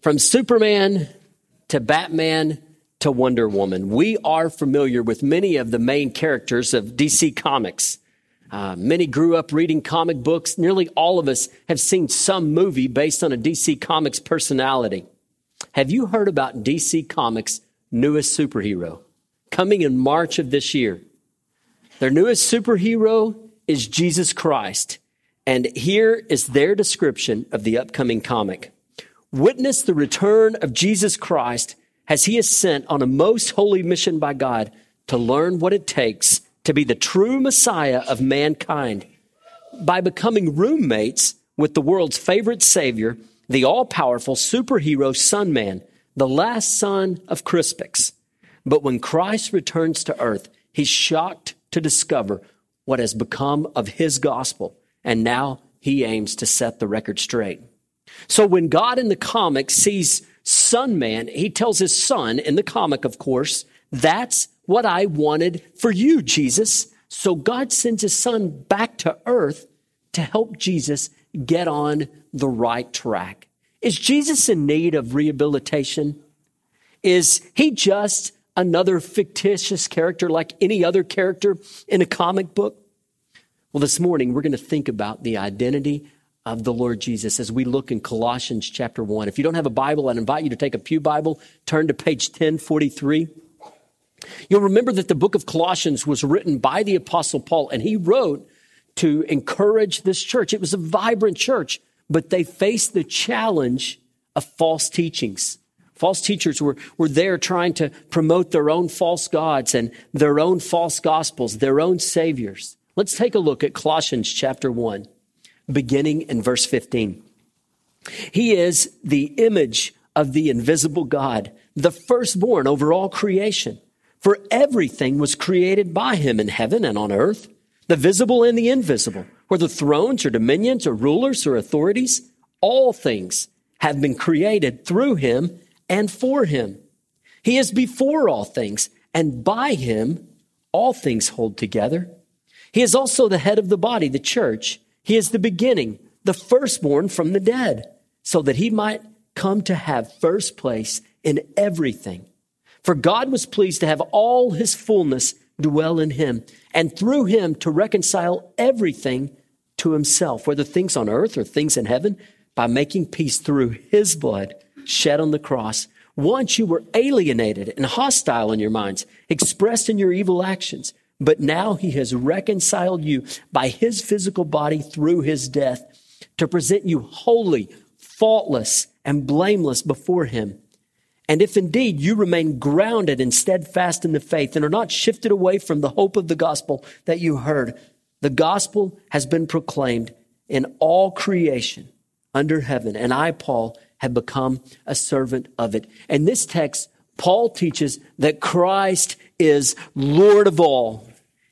From Superman to Batman to Wonder Woman, we are familiar with many of the main characters of DC Comics. Uh, many grew up reading comic books. Nearly all of us have seen some movie based on a DC Comics personality. Have you heard about DC Comics' newest superhero? Coming in March of this year. Their newest superhero is Jesus Christ. And here is their description of the upcoming comic. Witness the return of Jesus Christ as he is sent on a most holy mission by God to learn what it takes to be the true Messiah of mankind by becoming roommates with the world's favorite savior, the all powerful superhero Sunman, the last son of Crispix. But when Christ returns to earth, he's shocked to discover what has become of his gospel, and now he aims to set the record straight. So when God in the comic sees Sunman, he tells his son, in the comic, of course, that's what I wanted for you, Jesus. So God sends his son back to earth to help Jesus get on the right track. Is Jesus in need of rehabilitation? Is he just another fictitious character like any other character in a comic book? Well, this morning we're going to think about the identity of the Lord Jesus as we look in Colossians chapter 1. If you don't have a Bible, I'd invite you to take a Pew Bible, turn to page 1043. You'll remember that the book of Colossians was written by the apostle Paul and he wrote to encourage this church. It was a vibrant church, but they faced the challenge of false teachings. False teachers were, were there trying to promote their own false gods and their own false gospels, their own saviors. Let's take a look at Colossians chapter 1, beginning in verse 15. He is the image of the invisible God, the firstborn over all creation. For everything was created by him in heaven and on earth, the visible and the invisible, whether the thrones or dominions or rulers or authorities, all things have been created through him and for him. He is before all things, and by him all things hold together. He is also the head of the body, the church. He is the beginning, the firstborn from the dead, so that he might come to have first place in everything. For God was pleased to have all his fullness dwell in him, and through him to reconcile everything to himself, whether things on earth or things in heaven, by making peace through his blood shed on the cross. Once you were alienated and hostile in your minds, expressed in your evil actions, but now he has reconciled you by his physical body through his death to present you holy, faultless, and blameless before him. And if indeed you remain grounded and steadfast in the faith and are not shifted away from the hope of the gospel that you heard, the gospel has been proclaimed in all creation under heaven. And I, Paul, have become a servant of it. And this text, Paul teaches that Christ is Lord of all.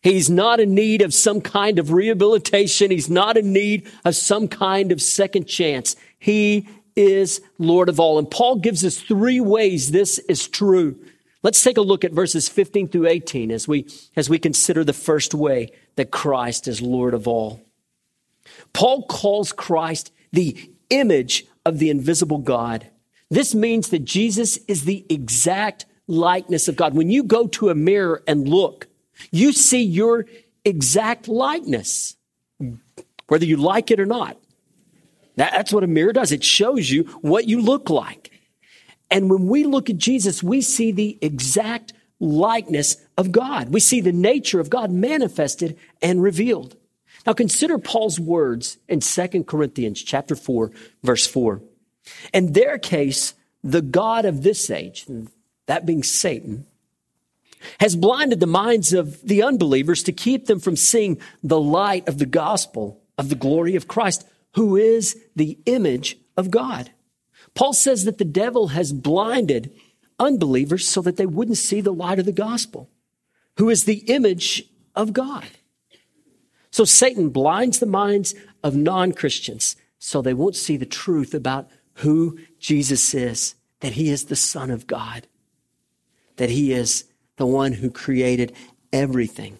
He's not in need of some kind of rehabilitation. He's not in need of some kind of second chance. He is Lord of all. And Paul gives us three ways this is true. Let's take a look at verses 15 through 18 as we, as we consider the first way that Christ is Lord of all. Paul calls Christ the image of the invisible God. This means that Jesus is the exact likeness of God. When you go to a mirror and look, you see your exact likeness, whether you like it or not. That's what a mirror does. It shows you what you look like. And when we look at Jesus, we see the exact likeness of God. We see the nature of God manifested and revealed. Now consider Paul's words in 2 Corinthians chapter 4, verse 4. In their case, the God of this age, that being Satan, has blinded the minds of the unbelievers to keep them from seeing the light of the gospel of the glory of Christ who is the image of God. Paul says that the devil has blinded unbelievers so that they wouldn't see the light of the gospel, who is the image of God. So Satan blinds the minds of non Christians so they won't see the truth about who Jesus is, that he is the Son of God, that he is the one who created everything.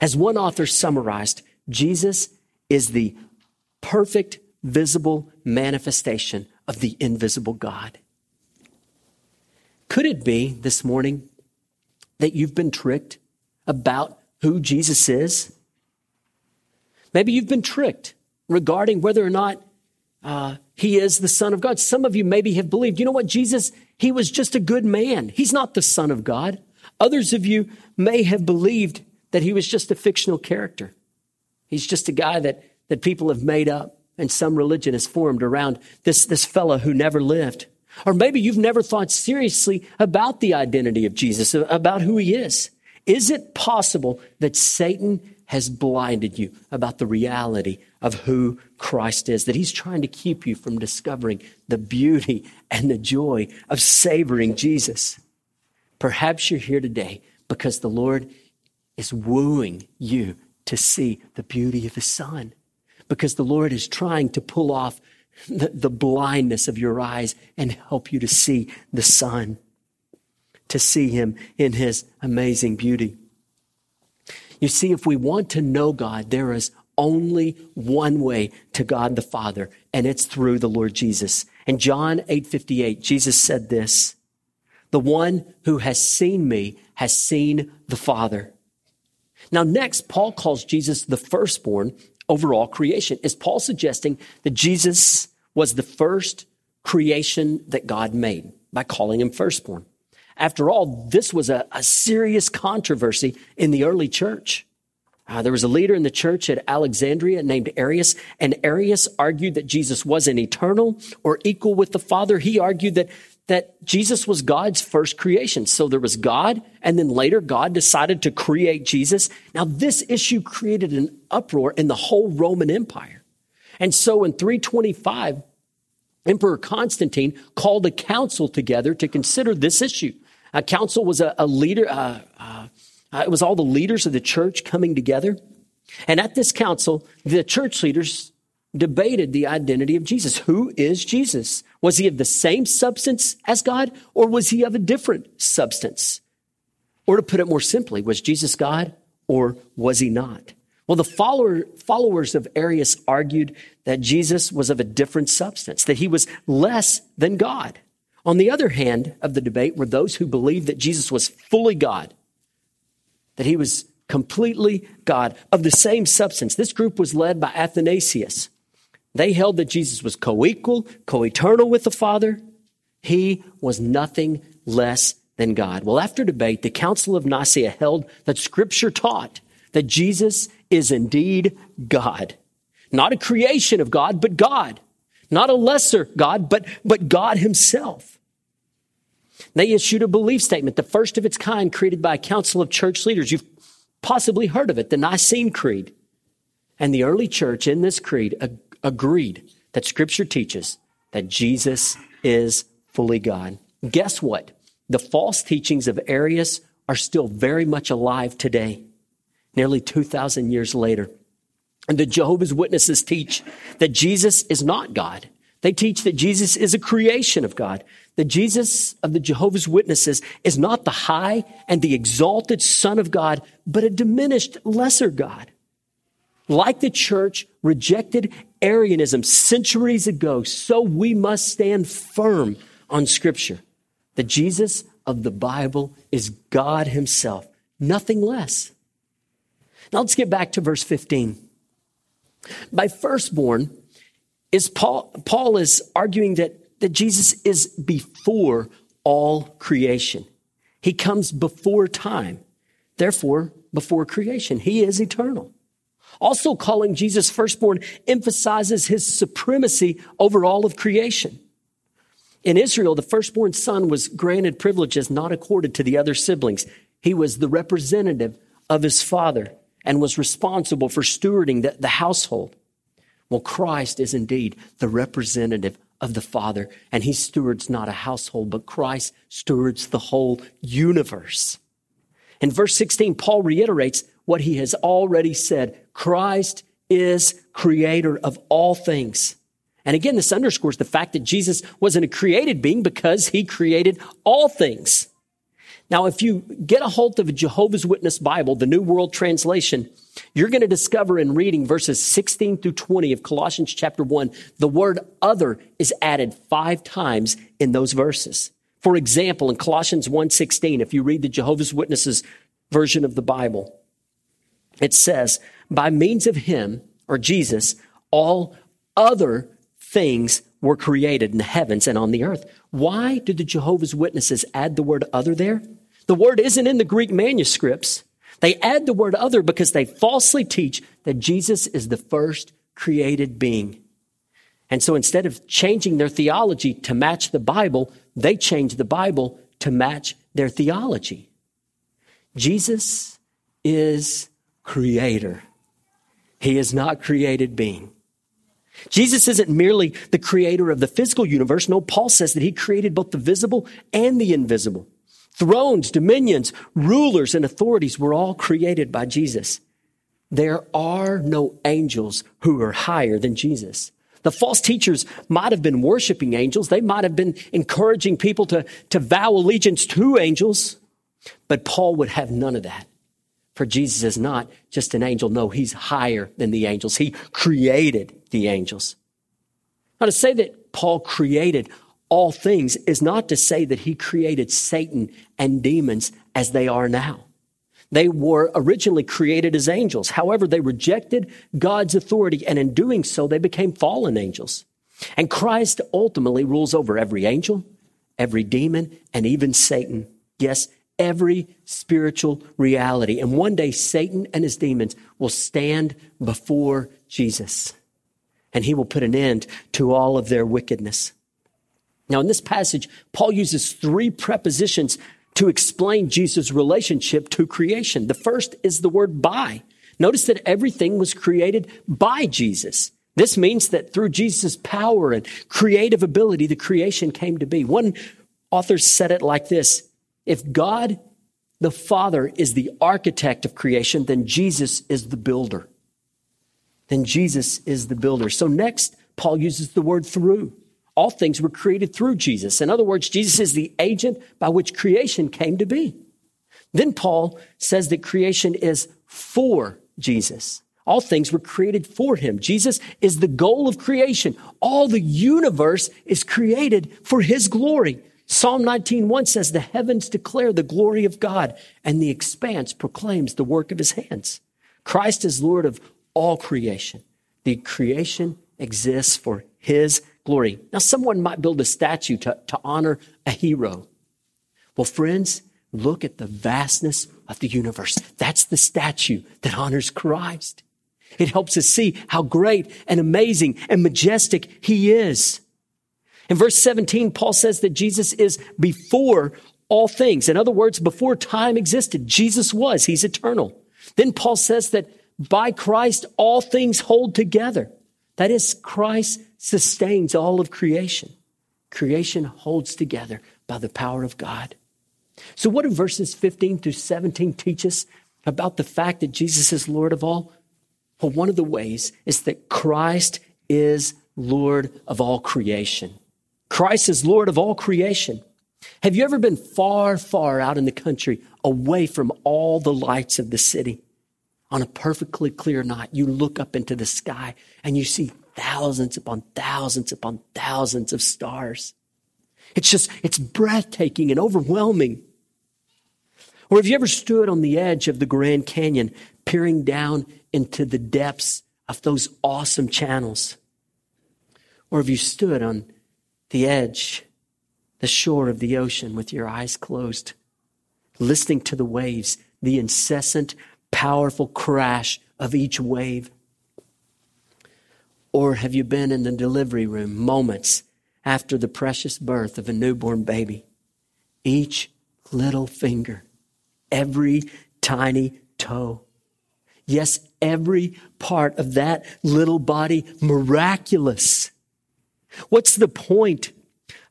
As one author summarized, Jesus is the perfect visible manifestation of the invisible God. Could it be this morning that you've been tricked about who Jesus is? Maybe you've been tricked regarding whether or not uh, he is the Son of God. Some of you maybe have believed, you know what, Jesus, he was just a good man. He's not the Son of God. Others of you may have believed that he was just a fictional character. He's just a guy that, that people have made up and some religion has formed around this, this fellow who never lived. Or maybe you've never thought seriously about the identity of Jesus, about who he is. Is it possible that Satan has blinded you about the reality of who Christ is, that he's trying to keep you from discovering the beauty and the joy of savoring Jesus? Perhaps you're here today because the Lord is wooing you to see the beauty of his son, because the Lord is trying to pull off the, the blindness of your eyes and help you to see the Son, to see Him in His amazing beauty. You see, if we want to know God, there is only one way to God the Father, and it's through the Lord Jesus. In John 8:58, Jesus said this, "The one who has seen me has seen the Father." Now next, Paul calls Jesus the firstborn over all creation. Is Paul suggesting that Jesus was the first creation that God made by calling him firstborn? After all, this was a, a serious controversy in the early church. Uh, there was a leader in the church at Alexandria named Arius, and Arius argued that Jesus wasn't eternal or equal with the Father. He argued that that Jesus was God's first creation. So there was God, and then later God decided to create Jesus. Now, this issue created an uproar in the whole Roman Empire. And so in 325, Emperor Constantine called a council together to consider this issue. A council was a, a leader, uh, uh, it was all the leaders of the church coming together. And at this council, the church leaders debated the identity of Jesus. Who is Jesus? Was he of the same substance as God or was he of a different substance? Or to put it more simply, was Jesus God or was he not? Well, the follower, followers of Arius argued that Jesus was of a different substance, that he was less than God. On the other hand of the debate were those who believed that Jesus was fully God, that he was completely God, of the same substance. This group was led by Athanasius. They held that Jesus was co equal, co eternal with the Father. He was nothing less than God. Well, after debate, the Council of Nicaea held that Scripture taught that Jesus is indeed God. Not a creation of God, but God. Not a lesser God, but, but God Himself. They issued a belief statement, the first of its kind created by a council of church leaders. You've possibly heard of it, the Nicene Creed. And the early church in this creed agreed that Scripture teaches that Jesus is fully God. Guess what? The false teachings of Arius are still very much alive today, nearly 2,000 years later. And the Jehovah's Witnesses teach that Jesus is not God. They teach that Jesus is a creation of God. The Jesus of the Jehovah's Witnesses is not the high and the exalted Son of God, but a diminished lesser God. Like the church rejected Arianism centuries ago, so we must stand firm on Scripture that Jesus of the Bible is God Himself, nothing less. Now let's get back to verse 15. By firstborn, is Paul, Paul is arguing that, that Jesus is before all creation. He comes before time, therefore, before creation. He is eternal. Also, calling Jesus firstborn emphasizes his supremacy over all of creation. In Israel, the firstborn son was granted privileges not accorded to the other siblings. He was the representative of his father and was responsible for stewarding the, the household. Well, Christ is indeed the representative of the Father, and he stewards not a household, but Christ stewards the whole universe. In verse 16, Paul reiterates what he has already said. Christ is creator of all things. And again, this underscores the fact that Jesus wasn't a created being because he created all things. Now, if you get a hold of a Jehovah's Witness Bible, the New World Translation, you're going to discover in reading verses 16 through 20 of Colossians chapter 1, the word other is added five times in those verses. For example, in Colossians 1:16, if you read the Jehovah's Witnesses version of the Bible, it says, by means of him, or Jesus, all other things were created in the heavens and on the earth. Why did the Jehovah's Witnesses add the word other there? The word isn't in the Greek manuscripts. They add the word other because they falsely teach that Jesus is the first created being. And so instead of changing their theology to match the Bible, they change the Bible to match their theology. Jesus is creator. He is not created being. Jesus isn't merely the creator of the physical universe. No, Paul says that he created both the visible and the invisible. Thrones, dominions, rulers, and authorities were all created by Jesus. There are no angels who are higher than Jesus. The false teachers might have been worshiping angels. They might have been encouraging people to, to vow allegiance to angels. But Paul would have none of that. For Jesus is not just an angel. No, he's higher than the angels. He created the angels. Now, to say that Paul created all things is not to say that he created Satan and demons as they are now. They were originally created as angels. However, they rejected God's authority, and in doing so, they became fallen angels. And Christ ultimately rules over every angel, every demon, and even Satan. Yes, every spiritual reality. And one day, Satan and his demons will stand before Jesus, and he will put an end to all of their wickedness. Now, in this passage, Paul uses three prepositions to explain Jesus' relationship to creation. The first is the word by. Notice that everything was created by Jesus. This means that through Jesus' power and creative ability, the creation came to be. One author said it like this if God the Father is the architect of creation, then Jesus is the builder. Then Jesus is the builder. So next, Paul uses the word through. All things were created through Jesus. In other words, Jesus is the agent by which creation came to be. Then Paul says that creation is for Jesus. All things were created for him. Jesus is the goal of creation. All the universe is created for his glory. Psalm 19:1 says the heavens declare the glory of God and the expanse proclaims the work of his hands. Christ is Lord of all creation. The creation exists for his glory. Now someone might build a statue to, to honor a hero. Well, friends, look at the vastness of the universe. That's the statue that honors Christ. It helps us see how great and amazing and majestic he is. In verse 17, Paul says that Jesus is before all things. In other words, before time existed, Jesus was. He's eternal. Then Paul says that by Christ, all things hold together. That is, Christ sustains all of creation. Creation holds together by the power of God. So, what do verses 15 through 17 teach us about the fact that Jesus is Lord of all? Well, one of the ways is that Christ is Lord of all creation. Christ is Lord of all creation. Have you ever been far, far out in the country, away from all the lights of the city? On a perfectly clear night, you look up into the sky and you see thousands upon thousands upon thousands of stars. It's just, it's breathtaking and overwhelming. Or have you ever stood on the edge of the Grand Canyon, peering down into the depths of those awesome channels? Or have you stood on the edge, the shore of the ocean with your eyes closed, listening to the waves, the incessant, powerful crash of each wave? Or have you been in the delivery room moments after the precious birth of a newborn baby? Each little finger, every tiny toe. Yes, every part of that little body miraculous What's the point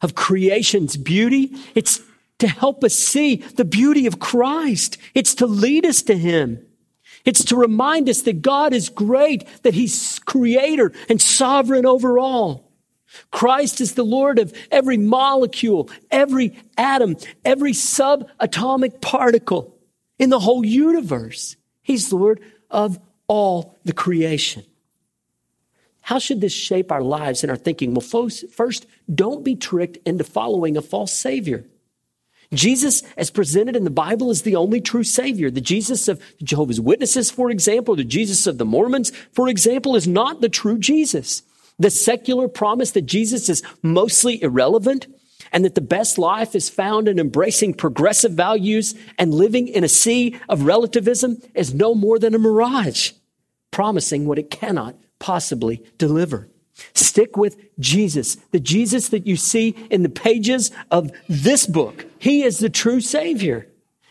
of creation's beauty? It's to help us see the beauty of Christ. It's to lead us to Him. It's to remind us that God is great, that He's creator and sovereign over all. Christ is the Lord of every molecule, every atom, every subatomic particle in the whole universe. He's the Lord of all the creation. How should this shape our lives and our thinking? Well, first, don't be tricked into following a false Savior. Jesus, as presented in the Bible, is the only true Savior. The Jesus of Jehovah's Witnesses, for example, the Jesus of the Mormons, for example, is not the true Jesus. The secular promise that Jesus is mostly irrelevant and that the best life is found in embracing progressive values and living in a sea of relativism is no more than a mirage, promising what it cannot possibly deliver. Stick with Jesus, the Jesus that you see in the pages of this book. He is the true Savior.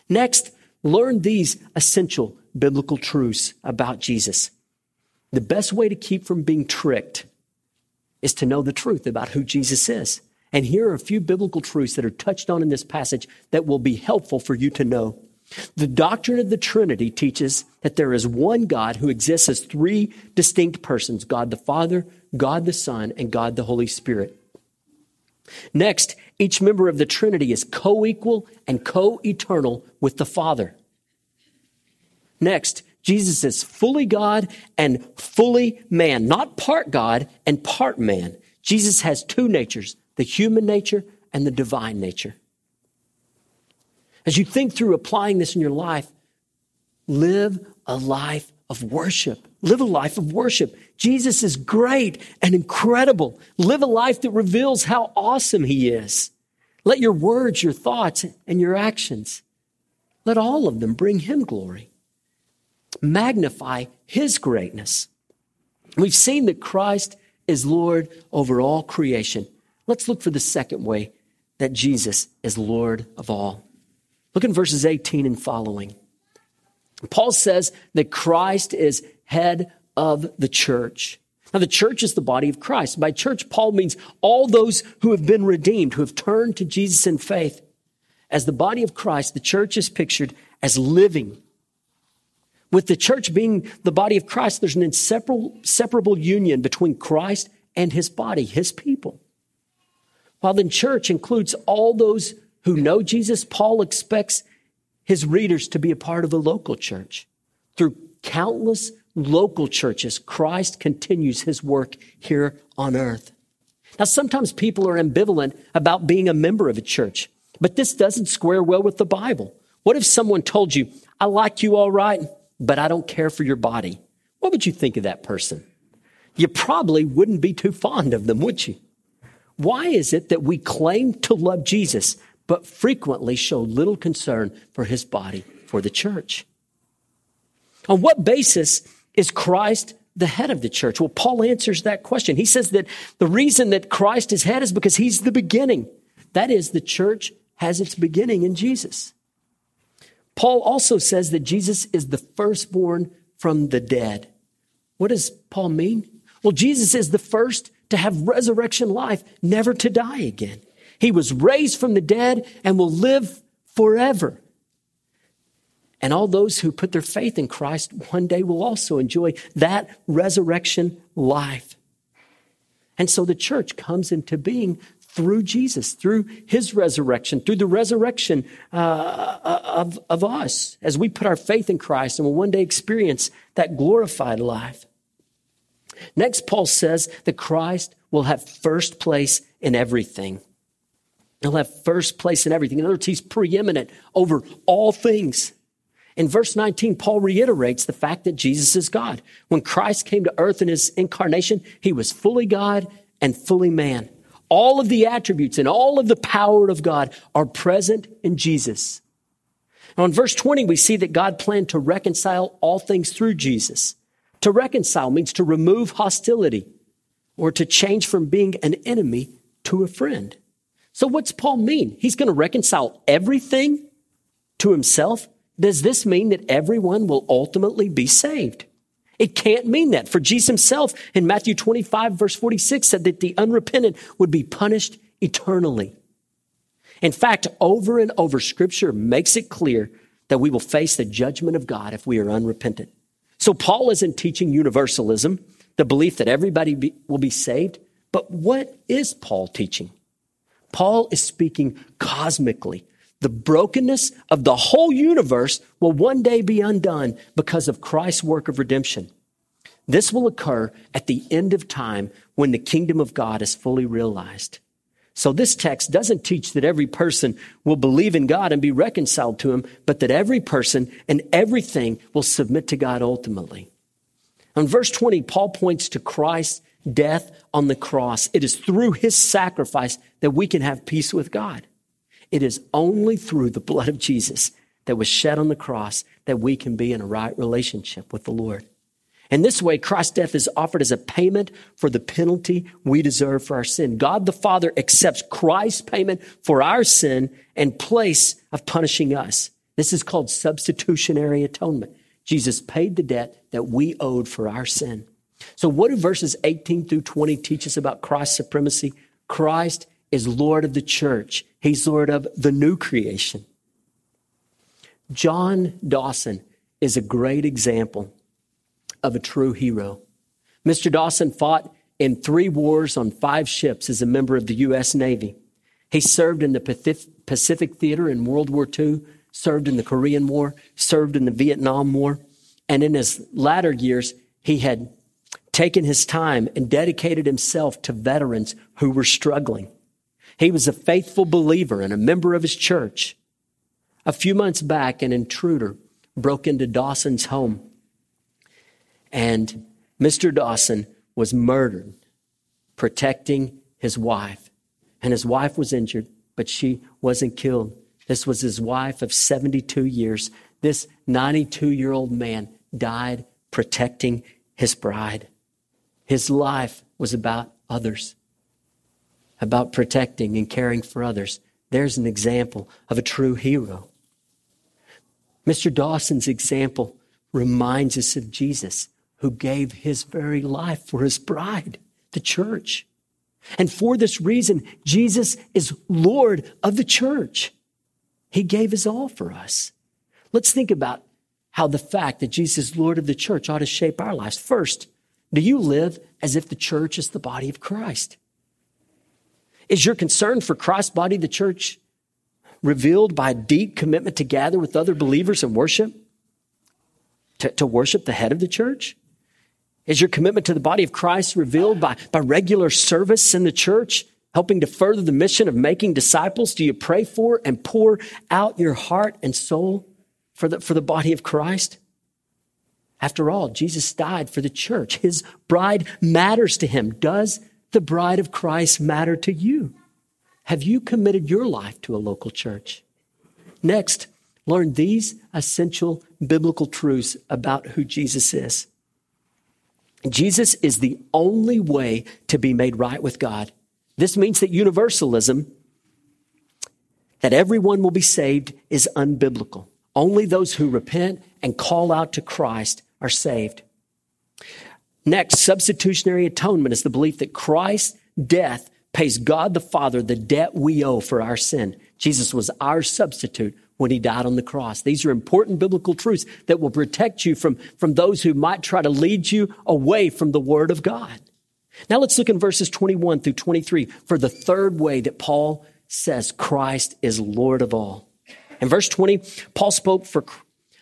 Next, learn these essential biblical truths about Jesus. The best way to keep from being tricked is to know the truth about who Jesus is. And here are a few biblical truths that are touched on in this passage that will be helpful for you to know. The doctrine of the Trinity teaches that there is one God who exists as three distinct persons God the Father, God the Son, and God the Holy Spirit. Next, each member of the Trinity is co equal and co eternal with the Father. Next, Jesus is fully God and fully man, not part God and part man. Jesus has two natures the human nature and the divine nature. As you think through applying this in your life, live a life of worship. Live a life of worship. Jesus is great and incredible. Live a life that reveals how awesome he is. Let your words, your thoughts, and your actions, let all of them bring him glory. Magnify his greatness. We've seen that Christ is Lord over all creation. Let's look for the second way that Jesus is Lord of all. Look in verses 18 and following. Paul says that Christ is head of the church. Now, the church is the body of Christ. By church, Paul means all those who have been redeemed, who have turned to Jesus in faith. As the body of Christ, the church is pictured as living. With the church being the body of Christ, there's an inseparable union between Christ and his body, his people. While the church includes all those who know Jesus, Paul expects his readers to be a part of a local church. Through countless local churches, Christ continues his work here on earth. Now, sometimes people are ambivalent about being a member of a church, but this doesn't square well with the Bible. What if someone told you, I like you all right, but I don't care for your body? What would you think of that person? You probably wouldn't be too fond of them, would you? Why is it that we claim to love Jesus, but frequently show little concern for his body, for the church. On what basis is Christ the head of the church? Well, Paul answers that question. He says that the reason that Christ is head is because he's the beginning. That is, the church has its beginning in Jesus. Paul also says that Jesus is the firstborn from the dead. What does Paul mean? Well, Jesus is the first to have resurrection life, never to die again. He was raised from the dead and will live forever. And all those who put their faith in Christ one day will also enjoy that resurrection life. And so the church comes into being through Jesus, through his resurrection, through the resurrection uh, of, of us as we put our faith in Christ and will one day experience that glorified life. Next, Paul says that Christ will have first place in everything. He'll have first place in everything. In other words, he's preeminent over all things. In verse 19, Paul reiterates the fact that Jesus is God. When Christ came to earth in his incarnation, he was fully God and fully man. All of the attributes and all of the power of God are present in Jesus. Now, in verse 20, we see that God planned to reconcile all things through Jesus. To reconcile means to remove hostility or to change from being an enemy to a friend. So what's Paul mean? He's going to reconcile everything to himself? Does this mean that everyone will ultimately be saved? It can't mean that. For Jesus himself in Matthew 25 verse 46 said that the unrepentant would be punished eternally. In fact, over and over scripture makes it clear that we will face the judgment of God if we are unrepentant. So Paul isn't teaching universalism, the belief that everybody be, will be saved But what is Paul teaching? Paul is speaking cosmically. The brokenness of the whole universe will one day be undone because of Christ's work of redemption. This will occur at the end of time when the kingdom of God is fully realized. So this text doesn't teach that every person will believe in God and be reconciled to him, but that every person and everything will submit to God ultimately. In verse 20, Paul points to Christ's death on the cross. It is through his sacrifice that we can have peace with God. It is only through the blood of Jesus that was shed on the cross that we can be in a right relationship with the Lord. In this way, Christ's death is offered as a payment for the penalty we deserve for our sin. God the Father accepts Christ's payment for our sin in place of punishing us. This is called substitutionary atonement. Jesus paid the debt that we owed for our sin. So, what do verses 18 through 20 teach us about Christ's supremacy? Christ is Lord of the church, He's Lord of the new creation. John Dawson is a great example of a true hero. Mr. Dawson fought in three wars on five ships as a member of the U.S. Navy. He served in the Pacific Theater in World War II, served in the Korean War, served in the Vietnam War, and in his latter years, he had taken his time and dedicated himself to veterans who were struggling. He was a faithful believer and a member of his church. A few months back, an intruder broke into Dawson's home and Mr. Dawson was murdered protecting his wife. And his wife was injured, but she wasn't killed. This was his wife of 72 years. This 92 year old man died protecting his bride. His life was about others, about protecting and caring for others. There's an example of a true hero. Mr. Dawson's example reminds us of Jesus who gave his very life for his bride, the church. And for this reason, Jesus is Lord of the church. He gave his all for us. Let's think about how the fact that Jesus is Lord of the church ought to shape our lives. First, do you live as if the church is the body of Christ? Is your concern for Christ's body, the church, revealed by a deep commitment to gather with other believers and worship? To, to worship the head of the church? Is your commitment to the body of Christ revealed by, by regular service in the church, helping to further the mission of making disciples? Do you pray for and pour out your heart and soul for the, for the body of Christ? After all, Jesus died for the church. His bride matters to him. Does the bride of Christ matter to you? Have you committed your life to a local church? Next, learn these essential biblical truths about who Jesus is. Jesus is the only way to be made right with God. This means that universalism, that everyone will be saved, is unbiblical. Only those who repent and call out to Christ are saved. Next, substitutionary atonement is the belief that Christ's death pays God the Father the debt we owe for our sin. Jesus was our substitute when he died on the cross. These are important biblical truths that will protect you from, from those who might try to lead you away from the word of God. Now let's look in verses 21 through 23 for the third way that Paul says Christ is Lord of all. In verse 20, Paul spoke for,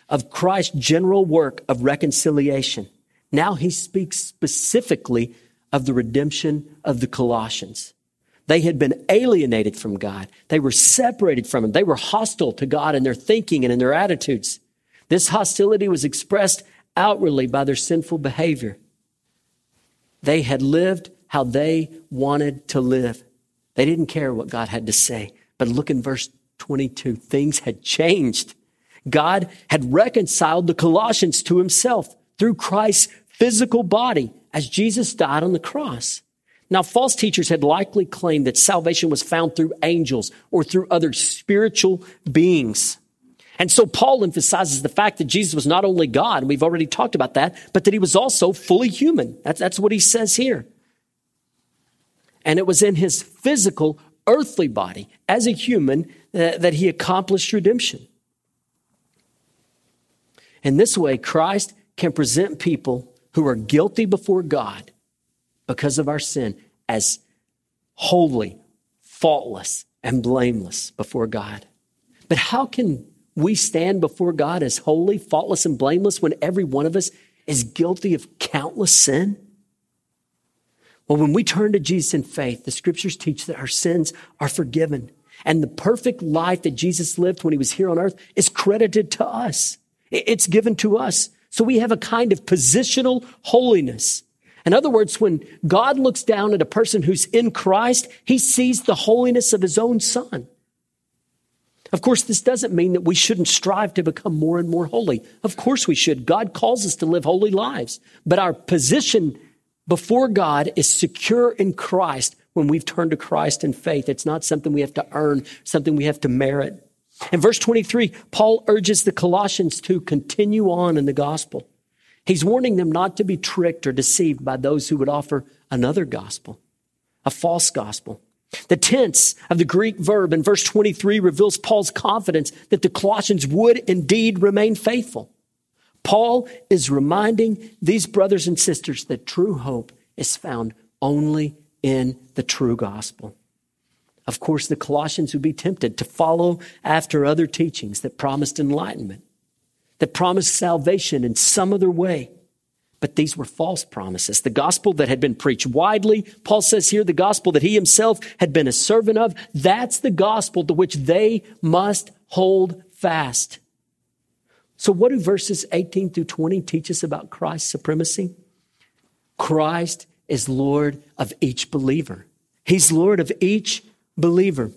of Christ's general work of reconciliation. Now he speaks specifically of the redemption of the Colossians. They had been alienated from God. They were separated from Him. They were hostile to God in their thinking and in their attitudes. This hostility was expressed outwardly by their sinful behavior. They had lived how they wanted to live. They didn't care what God had to say. But look in verse 22. Things had changed. God had reconciled the Colossians to himself through Christ's physical body as Jesus died on the cross. Now, false teachers had likely claimed that salvation was found through angels or through other spiritual beings. And so Paul emphasizes the fact that Jesus was not only God, and we've already talked about that, but that he was also fully human. That's, that's what he says here. And it was in his physical, earthly body as a human uh, that he accomplished redemption. In this way, Christ can present people who are guilty before God because of our sin as holy, faultless, and blameless before God. But how can we stand before God as holy, faultless, and blameless when every one of us is guilty of countless sin? Well, when we turn to Jesus in faith, the scriptures teach that our sins are forgiven. And the perfect life that Jesus lived when he was here on earth is credited to us. It's given to us. So we have a kind of positional holiness. In other words, when God looks down at a person who's in Christ, he sees the holiness of his own son. Of course, this doesn't mean that we shouldn't strive to become more and more holy. Of course we should. God calls us to live holy lives. But our position before God is secure in Christ when we've turned to Christ in faith. It's not something we have to earn, something we have to merit. In verse 23, Paul urges the Colossians to continue on in the gospel. He's warning them not to be tricked or deceived by those who would offer another gospel, a false gospel. The tense of the Greek verb in verse 23 reveals Paul's confidence that the Colossians would indeed remain faithful. Paul is reminding these brothers and sisters that true hope is found only in the true gospel. Of course, the Colossians would be tempted to follow after other teachings that promised enlightenment, that promised salvation in some other way. But these were false promises. The gospel that had been preached widely, Paul says here, the gospel that he himself had been a servant of, that's the gospel to which they must hold fast. So, what do verses 18 through 20 teach us about Christ's supremacy? Christ is Lord of each believer. He's Lord of each believer.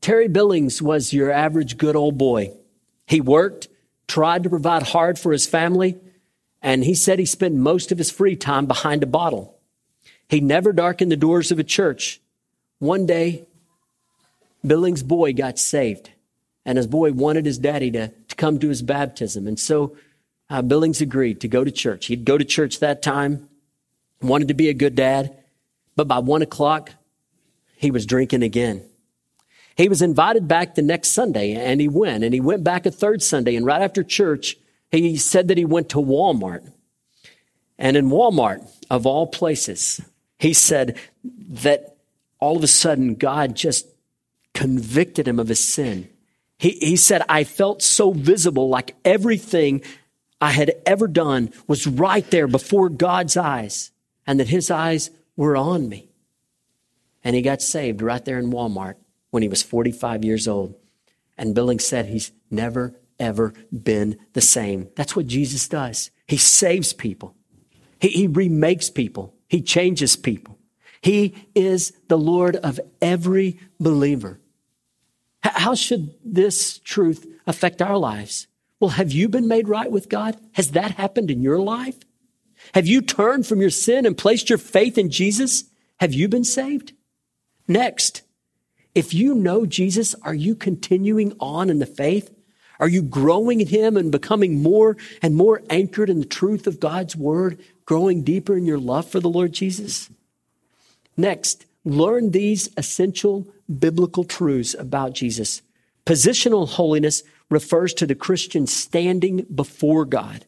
Terry Billings was your average good old boy. He worked, tried to provide hard for his family, and he said he spent most of his free time behind a bottle. He never darkened the doors of a church. One day, Billings' boy got saved and his boy wanted his daddy to, to come to his baptism. And so uh, Billings agreed to go to church. He'd go to church that time, wanted to be a good dad, but by one o'clock, he was drinking again. He was invited back the next Sunday and he went, and he went back a third Sunday. And right after church, he said that he went to Walmart. And in Walmart, of all places, he said that all of a sudden God just convicted him of his sin. He, he said, I felt so visible, like everything I had ever done was right there before God's eyes, and that his eyes were on me. And he got saved right there in Walmart when he was 45 years old. And Billings said he's never, ever been the same. That's what Jesus does. He saves people. He, he remakes people. He changes people. He is the Lord of every believer. How should this truth affect our lives? Well, have you been made right with God? Has that happened in your life? Have you turned from your sin and placed your faith in Jesus? Have you been saved? Next, if you know Jesus, are you continuing on in the faith? Are you growing in Him and becoming more and more anchored in the truth of God's Word, growing deeper in your love for the Lord Jesus? Next, learn these essential biblical truths about Jesus. Positional holiness refers to the Christian standing before God.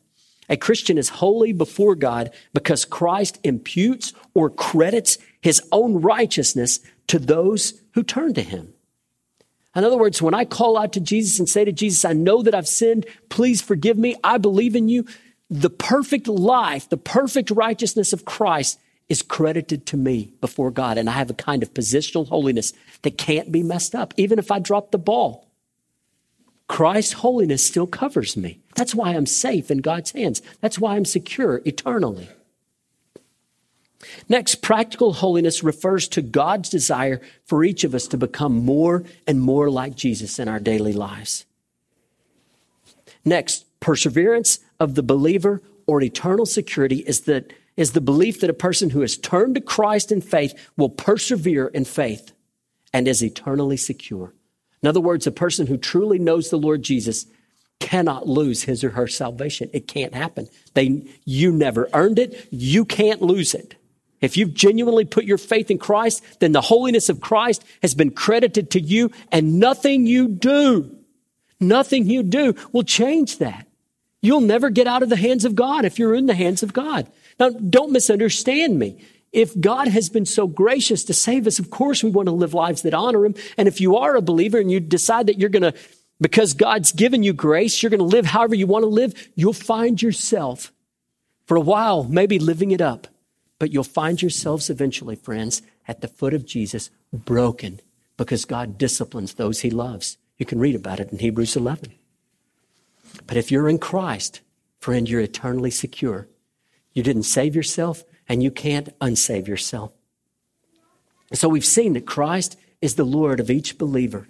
A Christian is holy before God because Christ imputes or credits his own righteousness to those who turn to him. In other words, when I call out to Jesus and say to Jesus, I know that I've sinned, please forgive me, I believe in you, the perfect life, the perfect righteousness of Christ is credited to me before God. And I have a kind of positional holiness that can't be messed up, even if I drop the ball. Christ's holiness still covers me. That's why I'm safe in God's hands. That's why I'm secure eternally. Next, practical holiness refers to God's desire for each of us to become more and more like Jesus in our daily lives. Next, perseverance of the believer or eternal security is that is the belief that a person who has turned to Christ in faith will persevere in faith and is eternally secure. In other words, a person who truly knows the Lord Jesus cannot lose his or her salvation. It can't happen. They, you never earned it. You can't lose it. If you've genuinely put your faith in Christ, then the holiness of Christ has been credited to you and nothing you do, nothing you do will change that. You'll never get out of the hands of God if you're in the hands of God. Now, don't misunderstand me. If God has been so gracious to save us, of course we want to live lives that honor Him. And if you are a believer and you decide that you're going to, because God's given you grace, you're going to live however you want to live, you'll find yourself for a while, maybe living it up. But you'll find yourselves eventually, friends, at the foot of Jesus, broken because God disciplines those He loves. You can read about it in Hebrews 11. But if you're in Christ, friend, you're eternally secure. You didn't save yourself and you can't unsave yourself. So we've seen that Christ is the Lord of each believer.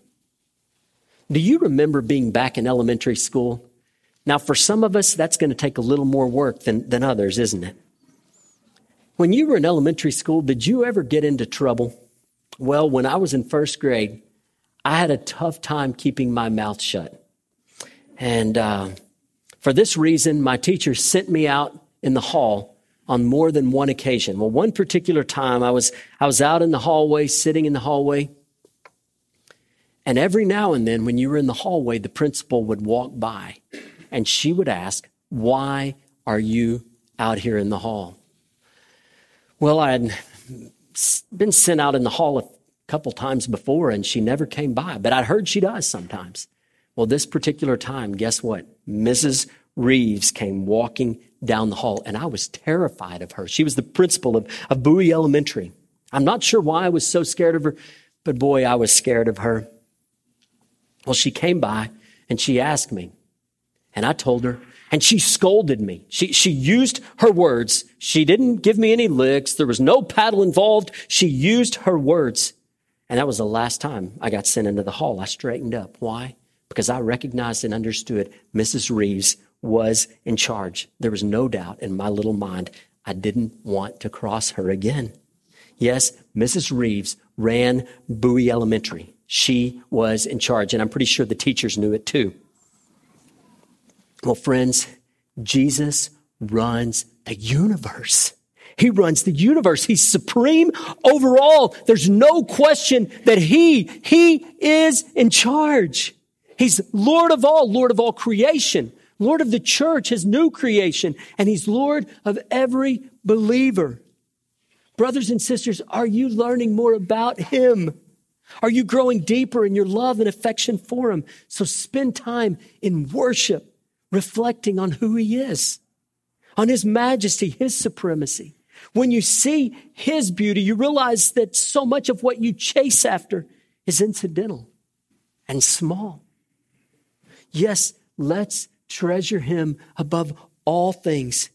Do you remember being back in elementary school? Now, for some of us, that's going to take a little more work than, than others, isn't it? When you were in elementary school, did you ever get into trouble? Well, when I was in first grade, I had a tough time keeping my mouth shut. And uh, for this reason, my teacher sent me out in the hall on more than one occasion. Well, one particular time I was, I was out in the hallway, sitting in the hallway. And every now and then, when you were in the hallway, the principal would walk by and she would ask, Why are you out here in the hall? Well, I had been sent out in the hall a couple times before and she never came by, but I'd heard she does sometimes. Well, this particular time, guess what? Mrs. Reeves came walking down the hall, and I was terrified of her. She was the principal of, of Bowie Elementary. I'm not sure why I was so scared of her, but boy, I was scared of her. Well, she came by and she asked me, and I told her, and she scolded me. She, she used her words. She didn't give me any licks. There was no paddle involved. She used her words. And that was the last time I got sent into the hall. I straightened up. Why? Because I recognized and understood Mrs. Reeves was in charge. There was no doubt in my little mind I didn't want to cross her again. Yes, Mrs. Reeves ran Bowie Elementary. She was in charge, and I'm pretty sure the teachers knew it too. Well, friends, Jesus runs the universe. He runs the universe. He's supreme over all. There's no question that he, he is in charge. He's Lord of all, Lord of all creation. Lord of the church, his new creation, and he's Lord of every believer. Brothers and sisters, are you learning more about him? Are you growing deeper in your love and affection for him? So spend time in worship, reflecting on who he is, on his majesty, his supremacy. When you see his beauty, you realize that so much of what you chase after is incidental and small. Yes, let's treasure him above all things.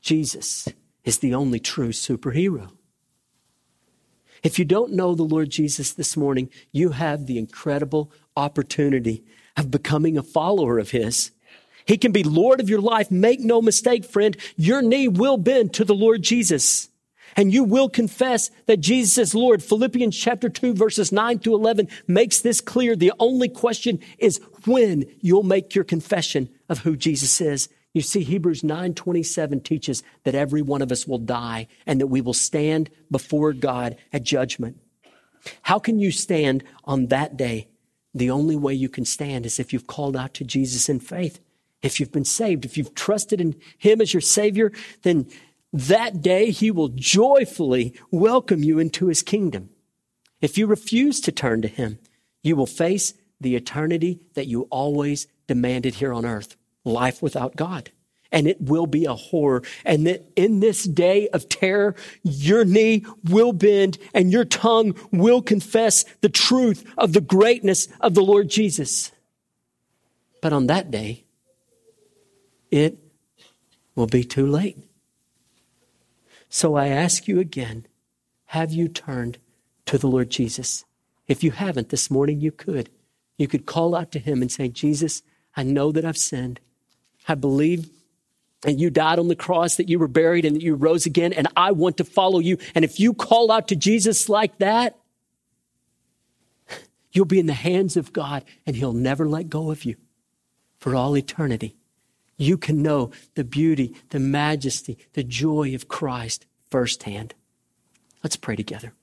Jesus is the only true superhero. If you don't know the Lord Jesus this morning, you have the incredible opportunity of becoming a follower of His. He can be Lord of your life. Make no mistake, friend, your knee will bend to the Lord Jesus. And you will confess that Jesus is Lord. Philippians chapter 2 verses 9 to 11 makes this clear. The only question is when you'll make your confession of who Jesus is. You see, Hebrews 9:27 teaches that every one of us will die and that we will stand before God at judgment. How can you stand on that day? The only way you can stand is if you've called out to Jesus in faith. If you've been saved, if you've trusted in Him as your Savior, then that day He will joyfully welcome you into His kingdom. If you refuse to turn to Him, you will face the eternity that you always demanded here on earth life without God. And it will be a horror. And that in this day of terror, your knee will bend and your tongue will confess the truth of the greatness of the Lord Jesus. But on that day, it will be too late. So I ask you again, have you turned to the Lord Jesus? If you haven't this morning, you could. You could call out to him and say, Jesus, I know that I've sinned. I believe and you died on the cross, that you were buried and that you rose again, and I want to follow you. And if you call out to Jesus like that, you'll be in the hands of God and He'll never let go of you for all eternity. You can know the beauty, the majesty, the joy of Christ firsthand. Let's pray together.